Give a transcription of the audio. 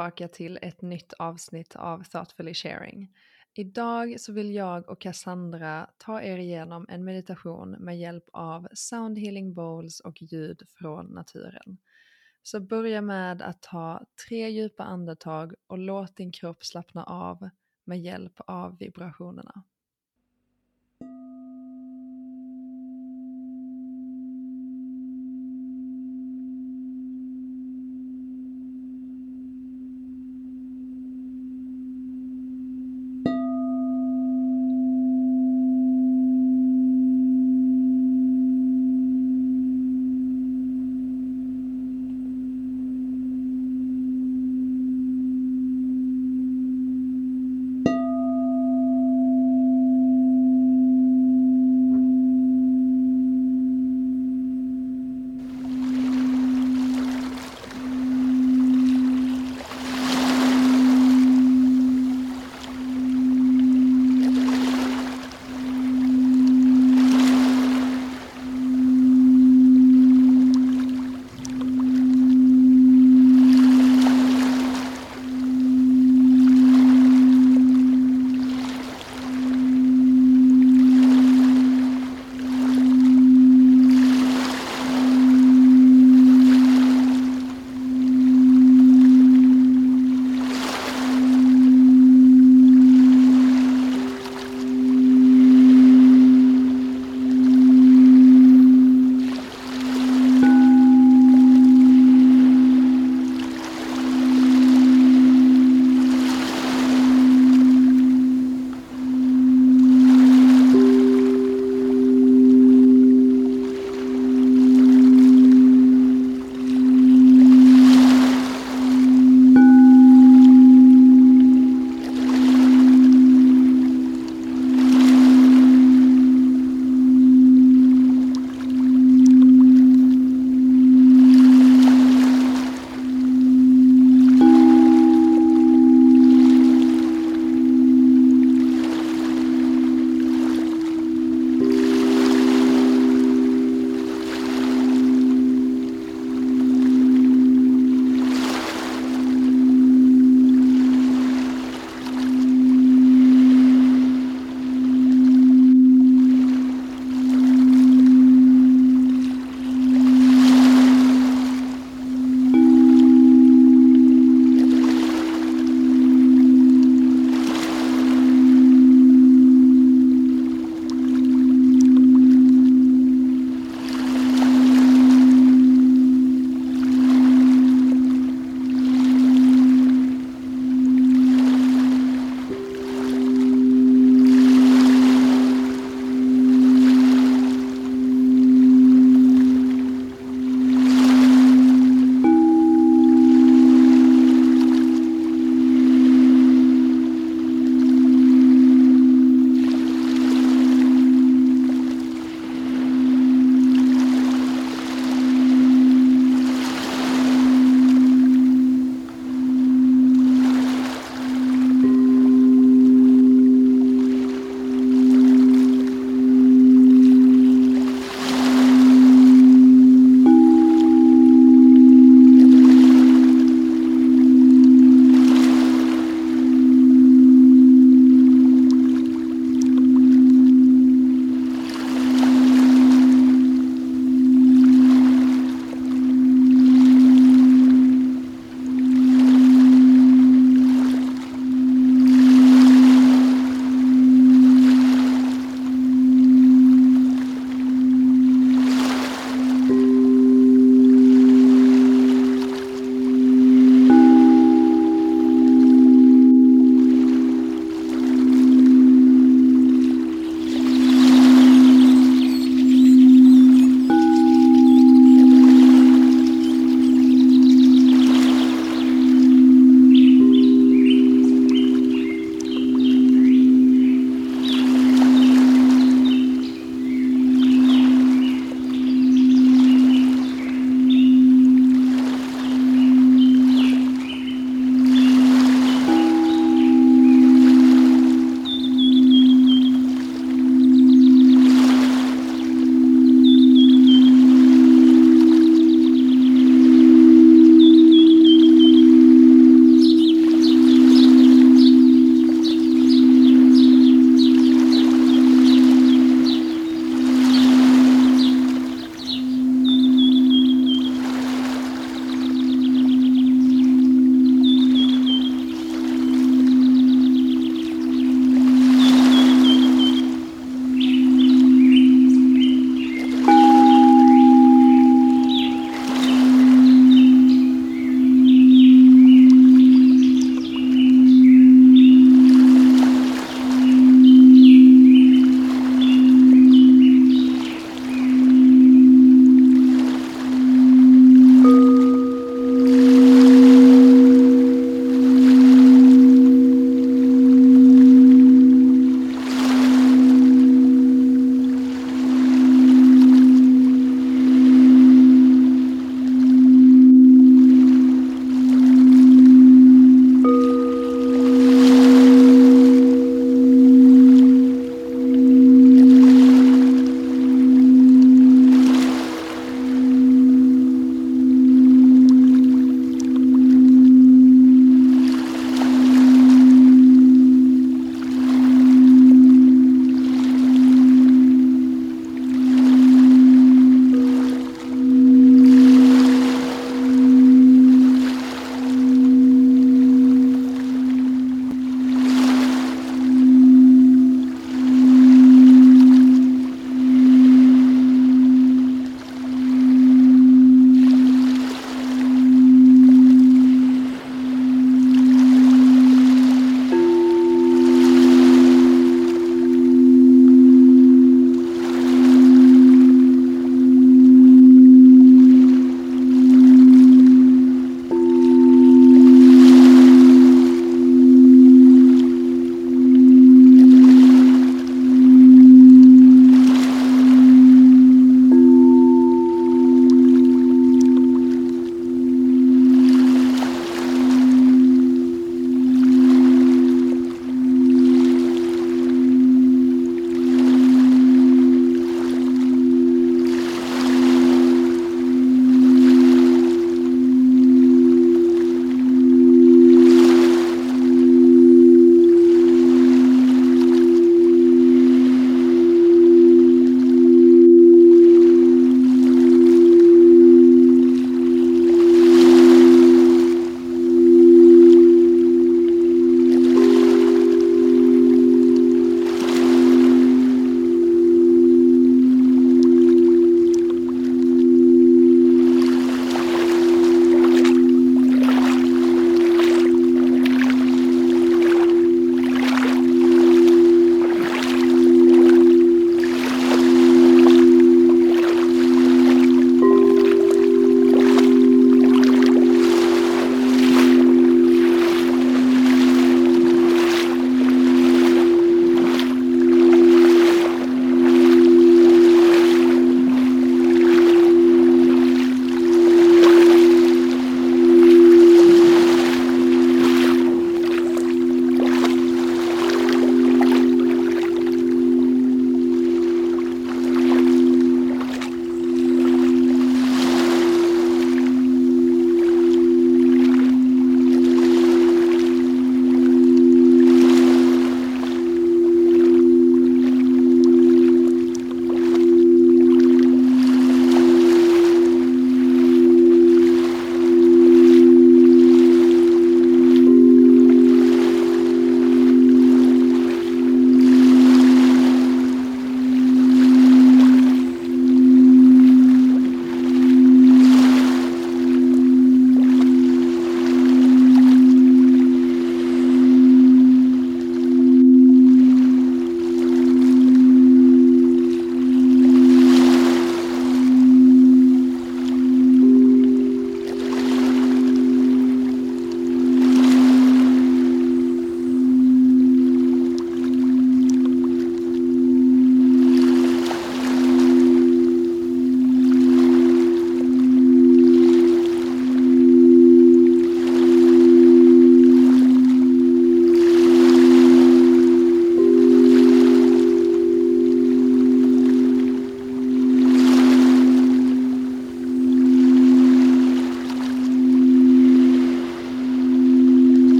tillbaka till ett nytt avsnitt av Thoughtfully Sharing. Idag så vill jag och Cassandra ta er igenom en meditation med hjälp av sound healing bowls och ljud från naturen. Så börja med att ta tre djupa andetag och låt din kropp slappna av med hjälp av vibrationerna.